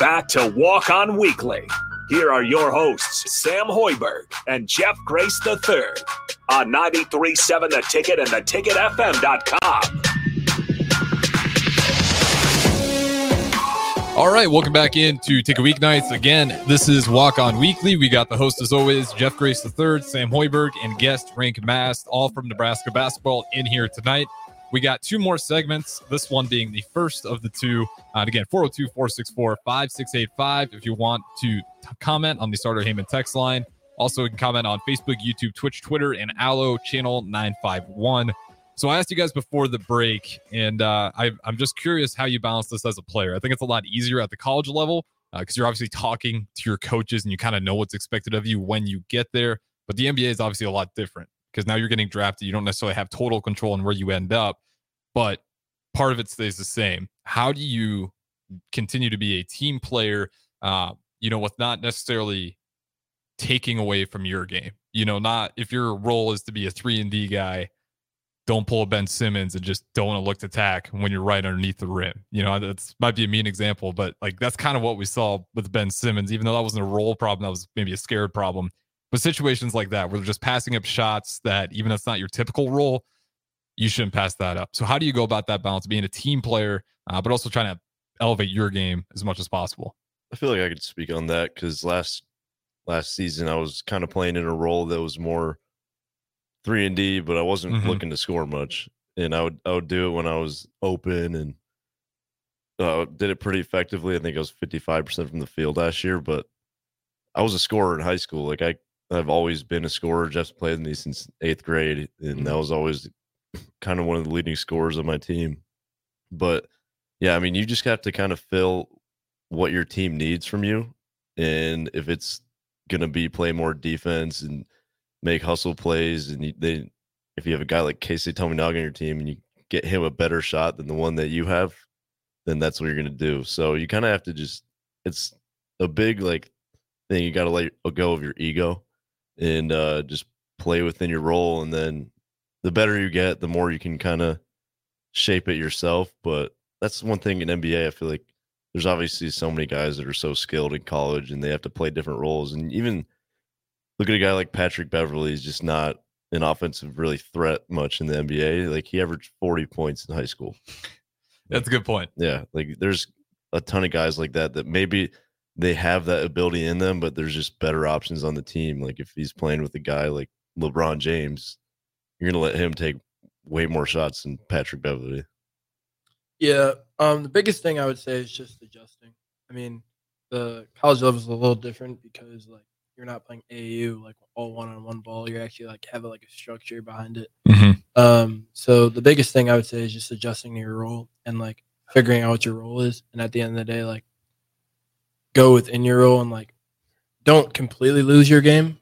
back to Walk On Weekly. Here are your hosts, Sam Hoiberg and Jeff Grace III on 93.7 The Ticket and theticketfm.com. All right, welcome back into Ticket Weeknights. Again, this is Walk On Weekly. We got the host, as always, Jeff Grace III, Sam Hoiberg, and guest Rienk Mast, all from Nebraska basketball, in here tonight. We got two more segments, this one being the first of the two. Uh, again, 402 464 5685 if you want to t- comment on the Starter Heyman text line. Also, you can comment on Facebook, YouTube, Twitch, Twitter, and Allo channel 951. So I asked you guys before the break, and uh, I, I'm just curious how you balance this as a player. I think it's a lot easier at the college level because uh, you're obviously talking to your coaches and you kind of know what's expected of you when you get there. But the NBA is obviously a lot different because now you're getting drafted. You don't necessarily have total control on where you end up, but part of it stays the same. How do you continue to be a team player, uh, you know, with not necessarily taking away from your game? You know, not if your role is to be a three and D guy, don't pull a Ben Simmons and just don't look to attack when you're right underneath the rim. You know, that might be a mean example, but like that's kind of what we saw with Ben Simmons, even though that wasn't a role problem, that was maybe a scared problem. But situations like that, where they're just passing up shots that even if it's not your typical role, you shouldn't pass that up. So how do you go about that balance, being a team player, uh, but also trying to elevate your game as much as possible? I feel like I could speak on that because last last season I was kind of playing in a role that was more three and D, but I wasn't mm-hmm. looking to score much. And I would I would do it when I was open and uh, did it pretty effectively. I think I was fifty five percent from the field last year, but I was a scorer in high school. Like I I've always been a scorer. Jeff's played with me since eighth grade, and that mm-hmm. was always kind of one of the leading scorers on my team. But yeah, I mean, you just have to kind of fill what your team needs from you, and if it's going to be play more defense and make hustle plays, and you, they if you have a guy like Keisei Tominaga on your team and you get him a better shot than the one that you have, then that's what you're going to do. So you kind of have to just it's a big like thing you got to let go of your ego and uh, just play within your role. And then the better you get, the more you can kind of shape it yourself. But that's one thing in NBA. I feel like there's obviously so many guys that are so skilled in college and they have to play different roles. And even look at a guy like Patrick Beverley, he's just not an offensive really threat much in the NBA. Like he averaged 40 points in high school. That's a good point. Yeah. Like there's a ton of guys like that that maybe they have that ability in them, but there's just better options on the team. Like if he's playing with a guy like LeBron James, you're gonna let him take way more shots than Patrick Beverley. Yeah. Um, the biggest thing I would say is just adjusting. I mean, the college level is a little different because like you're not playing AAU like all one on one ball. You're actually like have like a structure behind it. Mm-hmm. Um, so the biggest thing I would say is just adjusting to your role and like figuring out what your role is. And at the end of the day, like go within your role and like don't completely lose your game,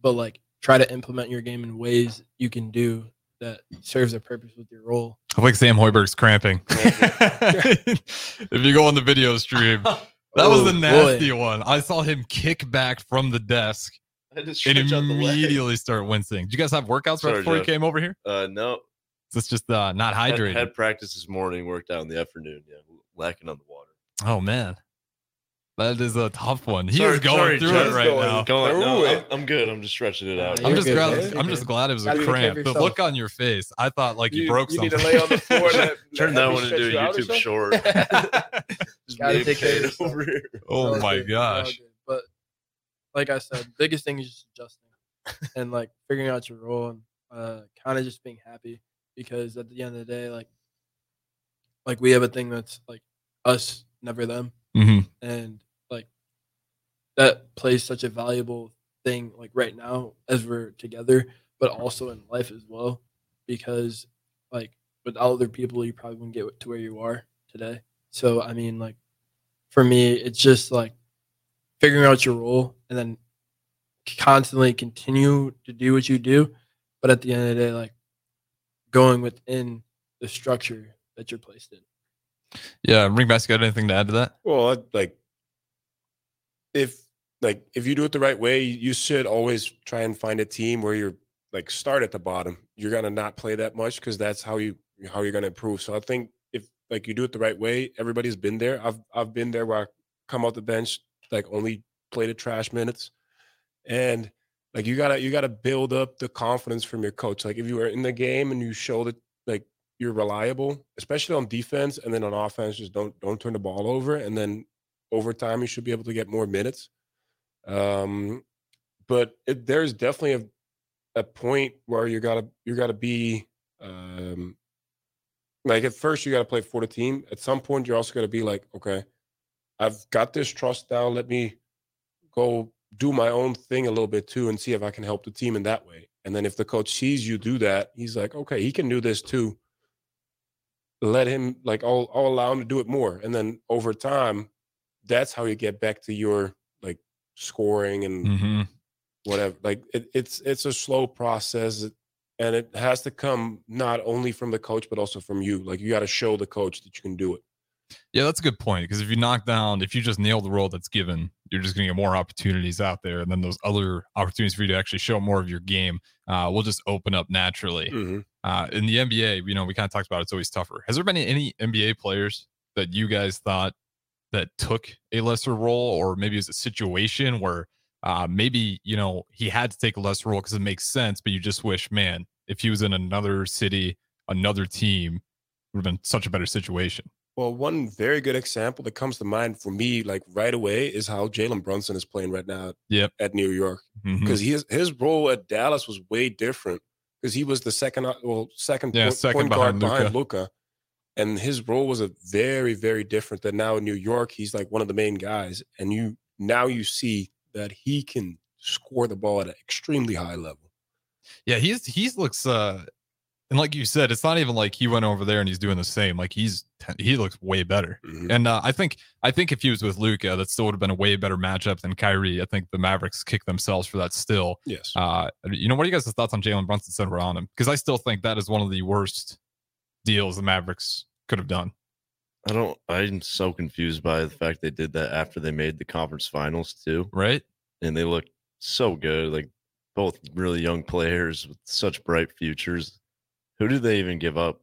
but like try to implement your game in ways you can do that serves a purpose with your role. I like Sam Hoiberg's cramping. if you go on the video stream, that oh, was the nasty boy. one. I saw him kick back from the desk and immediately start wincing. Did you guys have workouts Sorry, right before Jeff. you came over here? Uh, no. So it's just uh, not hydrated. Had, had practice this morning, worked out in the afternoon. Yeah, lacking on the water. Oh man. That is a tough one. He sorry, is going sorry, through it right going, now. Going, no, I'm, I'm, good. I'm just stretching it out. I'm just good, glad. I'm just glad it was a cramp. The look on your face, I thought like you, you broke you something. You need to lay on the floor. And Turn that one into a YouTube short. just gotta take care of over here. Oh my gosh! But like I said, biggest thing is just adjusting and like figuring out your role and uh, kind of just being happy because at the end of the day, like like we have a thing that's like us, never them Mm-hmm. And like that plays such a valuable thing, like right now as we're together, but also in life as well, because like with other people, you probably wouldn't get to where you are today. So, I mean, like for me, it's just like figuring out your role and then constantly continue to do what you do. But at the end of the day, like going within the structure that you're placed in. Yeah, Rienk Mast got anything to add to that? Well, like if like if you do it the right way, you should always try and find a team where you're like start at the bottom. You're gonna not play that much because that's how you how you're gonna improve. So I think if like you do it the right way, everybody's been there. I've I've been there where I come off the bench, like only play the trash minutes, and like you gotta you gotta build up the confidence from your coach. Like if you are in the game and you show that like you're reliable, especially on defense, and then on offense, just don't don't turn the ball over, and then over time you should be able to get more minutes. Um, but it, there's definitely a a point where you gotta you gotta be um like at first you gotta play for the team. At some point you're also gonna be like, okay, I've got this trust down. Let me go do my own thing a little bit too and see if I can help the team in that way. And then if the coach sees you do that, he's like, okay, he can do this too. Let him like I'll I'll allow him to do it more. And then over time, that's how you get back to your like scoring and Mhm. whatever. Like it, it's it's a slow process and it has to come not only from the coach but also from you. Like you got to show the coach that you can do it. Yeah, that's a good point. Because if you knock down, if you just nail the role that's given, you're just going to get more opportunities out there, and then those other opportunities for you to actually show more of your game uh, will just open up naturally. Mhm. Uh, in the NBA, you know, we kind of talked about it's always tougher. Has there been any NBA players that you guys thought that took a lesser role, or maybe it's a situation where uh, maybe you know he had to take a lesser role because it makes sense, but you just wish, man, if he was in another city, another team, would have been such a better situation. Well, one very good example that comes to mind for me, like right away, is how Jalen Brunson is playing right now Yep. at New York. Because his his role at Dallas was way different. Because he was the second, uh, well, second, Yeah, point, second point guard behind behind Luka, and his role was a very, very different. Than now in New York, he's like one of the main guys, and you now you see that he can score the ball at an extremely high level. Yeah, he's he's looks uh and like you said, it's not even like he went over there and he's doing the same. Like he's he looks way better. Mhm. And uh, I think I think if he was with Luka, that still would have been a way better matchup than Kyrie. I think the Mavericks kick themselves for that still. Yes. Uh, you know, what are you guys' thoughts on Jalen Brunson center on him? Because I still think that is one of the worst deals the Mavericks could have done. I don't. I'm so confused by the fact they did that after they made the conference finals too, Right? and they looked so good. Like both really young players with such bright futures. Who did they even give up?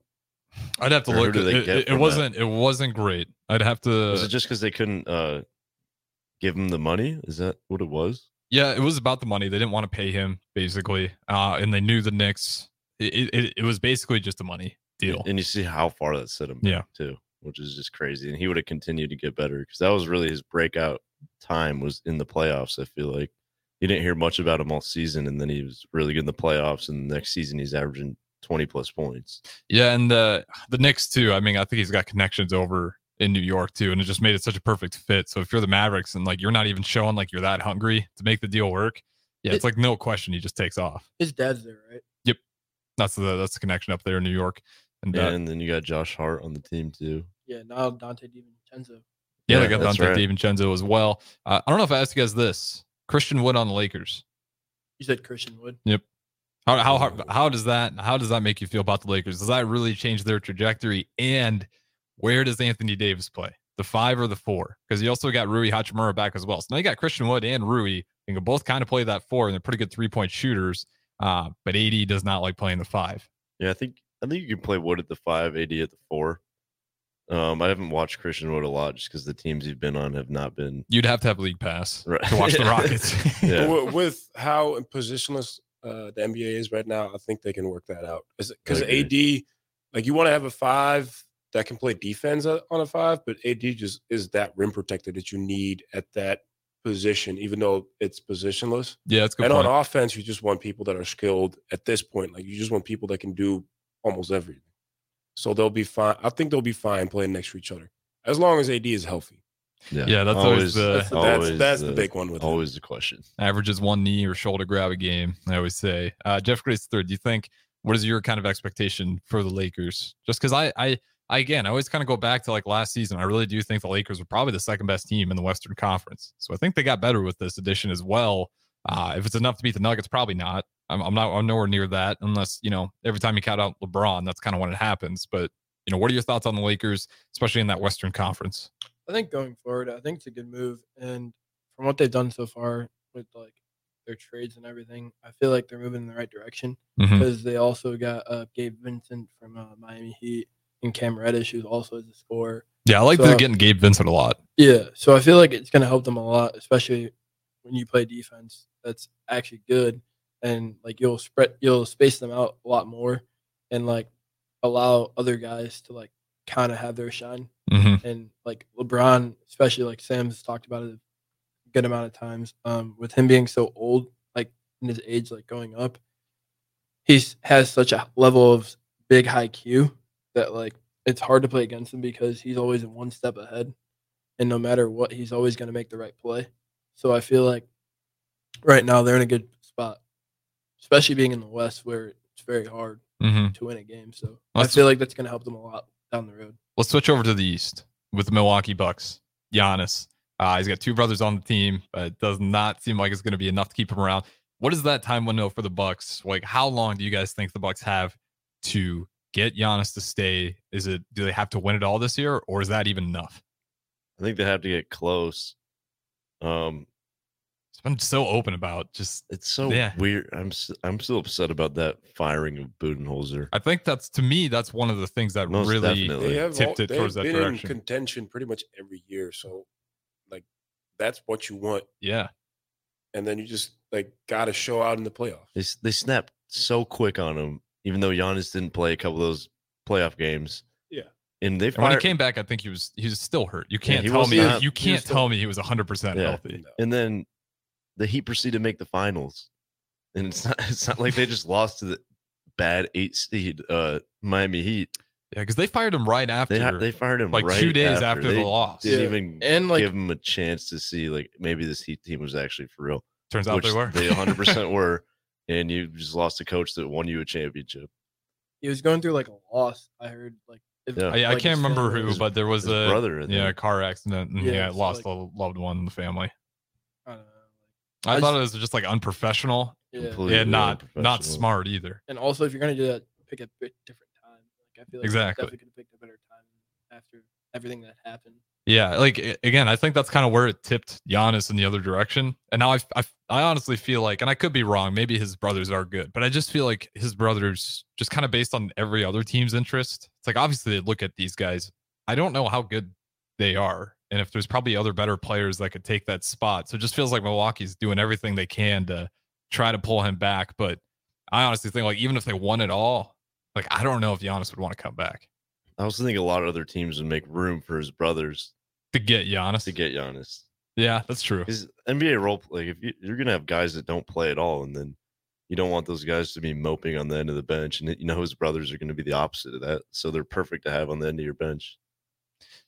I'd have to Or look. do At, they it, it, it from that? wasn't. It wasn't great. I'd have to. Was it just because they couldn't uh, give him the money? Is that what it was? Yeah, it was about the money. They didn't want to pay him basically, uh, and they knew the Knicks. It, it, it was basically just a money deal. And you see how far that set him Yeah. too, which is just crazy. And he would have continued to get better because that was really his breakout time was in the playoffs. I feel like you didn't hear much about him all season, and then he was really good in the playoffs. And the next season, he's averaging twenty plus points. Yeah, and the the Knicks too. I mean, I think he's got connections over in New York too, and it just made it such a perfect fit. So if you're the Mavericks and like you're not even showing like you're that hungry to make the deal work, yeah, it's like no question he just takes off. His dad's there, right? Yep, that's the that's the connection up there in New York. And uh, and then you got Josh Hart on the team too. Yeah. Now Donte DiVincenzo. yeah, Yeah, they got that's Donte right. DiVincenzo as well. Uh, I don't know if I asked you guys this. Christian Wood on the Lakers. You said Christian Wood. How how hard, how does that how does that make you feel about the Lakers? Does that really change their trajectory? And where does Anthony Davis play? The five or the four? Because you also got Rui Hachimura back as well. So now you got Christian Wood and Rui. You can both kind of play that four, and they're pretty good three point shooters. Uh, but AD does not like playing the five. Yeah, I think I think you can play Wood at the five, AD at the four. Um, I haven't watched Christian Wood a lot just because the teams he's been on have not been You'd have to have league pass right to watch the Rockets. Yeah. With, with how positionless uh, the NBA is right now, I think they can work that out. Because AD, like you want to have a five that can play defense on a five, but AD just is that rim protector that you need at that position, even though it's positionless. yeah, it's good. and point. on offense, you just want people that are skilled at this point. Like you just want people that can do almost everything. So they'll be fine. I think they'll be fine playing next to each other as long as AD is healthy. Yeah, yeah that's always the- That's, that's, that's the big one with him. always the question. averages one knee or shoulder grab a game. I always say. Uh, Jeff Grace third. Do you think what is your kind of expectation for the Lakers? Just because I, I, I again, I always kind of go back to like last season. I really do think the Lakers were probably the second best team in the Western Conference. So I think they got better with this addition as well. Uh, if it's enough to beat the Nuggets, probably not. I'm, I'm not. I'm nowhere near that unless you know every time you count out LeBron, that's kind of when it happens. But you know, what are your thoughts on the Lakers, especially in that Western Conference? I think going forward, I think it's a good move. And from what they've done so far with like their trades and everything, I feel like they're moving in the right direction because they also got uh, Gabe Vincent from uh, Miami Heat and Cam Reddish, who's also a scorer. Yeah, I like So- the getting Gabe Vincent a lot. Yeah, so I feel like it's gonna help them a lot, especially when you play defense that's actually good, and like you'll spread, you'll space them out a lot more, and like allow other guys to like kind of have their shine. Hmm And like LeBron, especially like Sam's talked about it a good amount of times, um, with him being so old, like in his age, like going up, he's has such a level of big high Q that like it's hard to play against him because he's always one step ahead, and no matter what, he's always going to make the right play. So I feel like right now they're in a good spot, especially being in the West where it's very hard hmm to win a game. So That's- I feel like that's going to help them a lot down the road. Let's switch over to the East with the Milwaukee Bucks. Giannis. Uh, he's got two brothers on the team, but it does not seem like it's going to be enough to keep him around. What is that time window for the Bucks? Like, how long do you guys think the Bucks have to get Giannis to stay? Is it do they have to win it all this year, or is that even enough? I think they have to get close. Um, It's been so open about just. it's so Yeah. weird. I'm s- I'm still upset about that firing of Budenholzer. I think that's to me that's one of the things that Most really definitely. They have tipped all, it towards that been direction. in contention pretty much every year. So, like, that's what you want, yeah. and then you just like got to show out in the playoffs. They s- they snapped so quick on him, even though Giannis didn't play a couple of those playoff games. Yeah. and they And when he came back, I think he was he was still hurt. You can't he tell me not- you he was can't still- tell me he was 100 percent Yeah. healthy. and then the Heat proceeded to make the finals, and it's not it's not like they just lost to the bad eight seed uh, Miami Heat. Yeah, because they fired him right after. They they fired him like right two days after, They the loss. Didn't Yeah. even And like give him a chance to see like maybe this Heat team was actually for real. Turns out they were. They 100 percent were, and you just lost a coach that won you a championship. he was going through like a loss. I heard like Yeah. I, I like can't remember who, was- but there was a brother, yeah think. car accident and yeah, Yeah, so, lost like- a loved one in the family. I. I, I thought just- it was just like unprofessional Yeah. Completely and not not smart either. And also, if you're gonna do that, pick a bit different time. Like I feel like Exactly. definitely could have picked a better time after everything that happened. Yeah, like again, I think that's kind of where it tipped Giannis in the other direction. And now I, I, I honestly feel like, and I could be wrong, maybe his brothers are good, but I just feel like his brothers, just kind of based on every other team's interest, it's like obviously they look at these guys. I don't know how good they are, and if there's probably other better players that could take that spot. So it just feels like Milwaukee's doing everything they can to try to pull him back. But I honestly think like even if they won it all, like I don't know if Giannis would want to come back I also think a lot of other teams would make room for his brothers to get Giannis. to get Giannis. yeah, that's true. Because NBA role like if you, you're gonna have guys that don't play at all, and then you don't want those guys to be moping on the end of the bench, and you know his brothers are going to be the opposite of that, so they're perfect to have on the end of your bench.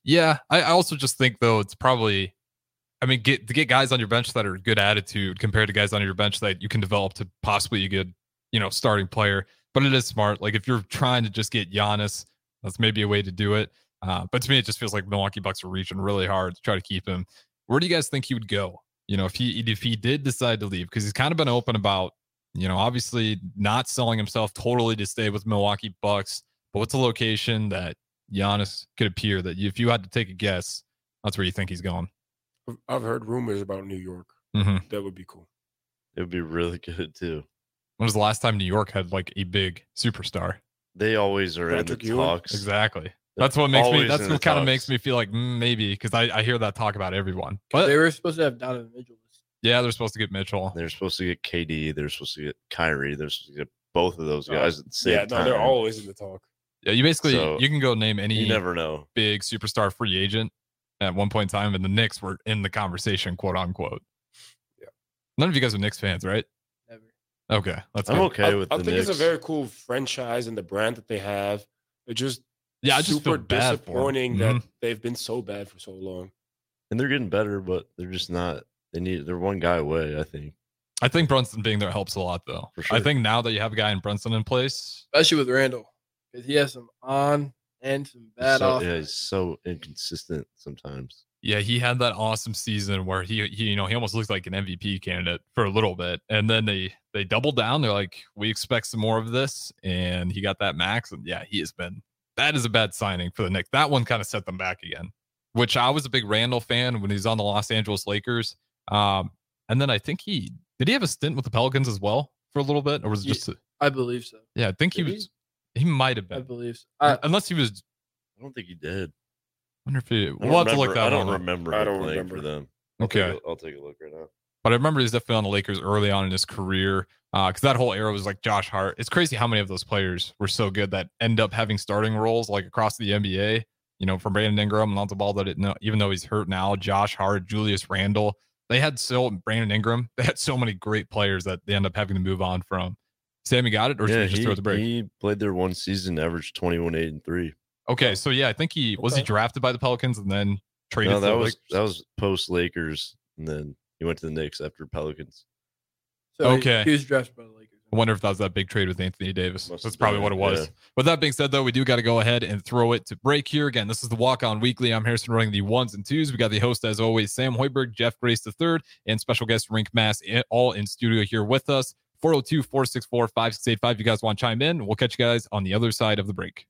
Yeah, I, also just think though it's probably, I mean, get to get guys on your bench that are good attitude compared to guys on your bench that you can develop to possibly a good, you know, starting player. But it is smart. Like if you're trying to just get Giannis, that's maybe a way to do it. Uh, but to me, it just feels like Milwaukee Bucks are reaching really hard to try to keep him. Where do you guys think he would go? You know, if he if he did decide to leave, because he's kind of been open about, you know, obviously not selling himself totally to stay with Milwaukee Bucks. But what's a location that Giannis could appear that if you had to take a guess, that's where you think he's going. I've- I've heard rumors about New York. hmm That would be cool. It would be really good too. When was the last time New York had like a big superstar? They always are Patrick in the Ewing? talks. Exactly. That's what makes me. That's what kind of makes me feel like mm, maybe because I, I hear that talk about everyone. But But they were supposed to have Donovan Mitchell. yeah, they're supposed to get Mitchell. They're supposed to get KD. They're supposed to get Kyrie. They're supposed to get both of those Oh, guys at the same yeah, no, they're always in the talk. Yeah, you basically So, you can go name any You never know. big superstar free agent at one point in time, and the Knicks were in the conversation, quote unquote. Yeah. None of you guys are Knicks fans, right? Never. Okay, that's I'm good. okay I, with I the think Knicks. it's a very cool franchise and the brand that they have. It's just Yeah, I just feel super bad for 'em. disappointing that mm-hmm. they've been so bad for so long. and they're getting better, but they're just not. They need. They're one guy away. I think. I think Brunson being there helps a lot, though. For I think now that you have a guy in Brunson in place, especially with Randle, because he has some on and some bad so, off. yeah, he's so inconsistent sometimes. yeah, he had that awesome season where he, he, you know, he almost looked like an MVP candidate for a little bit, and then they they doubled down. They're like, we expect some more of this, and he got that max, and yeah, he has been. That is a bad signing for the Knicks. That one kind of set them back again. Which I was a big Randle fan when he's on the Los Angeles Lakers, um, and then I think he did he have a stint with the Pelicans as well for a little bit, or was it Ye- just? A, I believe so. yeah, I think Did he? was. He might have been. I believe so. I, unless he was I don't think he did. wonder if he, I we'll have to look remember- that I don't one up. remember I don't playing remember. for them. I'll take Okay. a- I'll take a look right now. But I remember he's definitely on the Lakers early on in his career uh, because that whole era was like Josh Hart. It's crazy how many of those players were so good that end up having starting roles like across the NBA. You know, from Brandon Ingram, Lonzo Ball that it no, even though he's hurt now, Josh Hart, Julius Randle, they had so Brandon Ingram, they had so many great players that they end up having to move on from. Sammy got it, or should yeah, we just he, throw the break? he played there one season, averaged 21, 8, and 3. okay, so yeah, I think he was he drafted by the Pelicans and then traded. No, that was Lakers? that was post Lakers, and then he went to the Knicks after Pelicans. So Okay. He, was drafted by the Lakers. I wonder if that was that big trade with Anthony Davis. Must That's probably been what it it, was. yeah. With that being said, though, we do got to go ahead and throw it to break here. Again, this is the Walk On Weekly. I'm Harrison running the ones and twos. We got the host, as always, Sam Hoiberg, Jeff Grace III, and special guest Rienk Mast, eh, all in studio here with us. 402 464 5685. You guys want to chime in? We'll catch you guys on the other side of the break.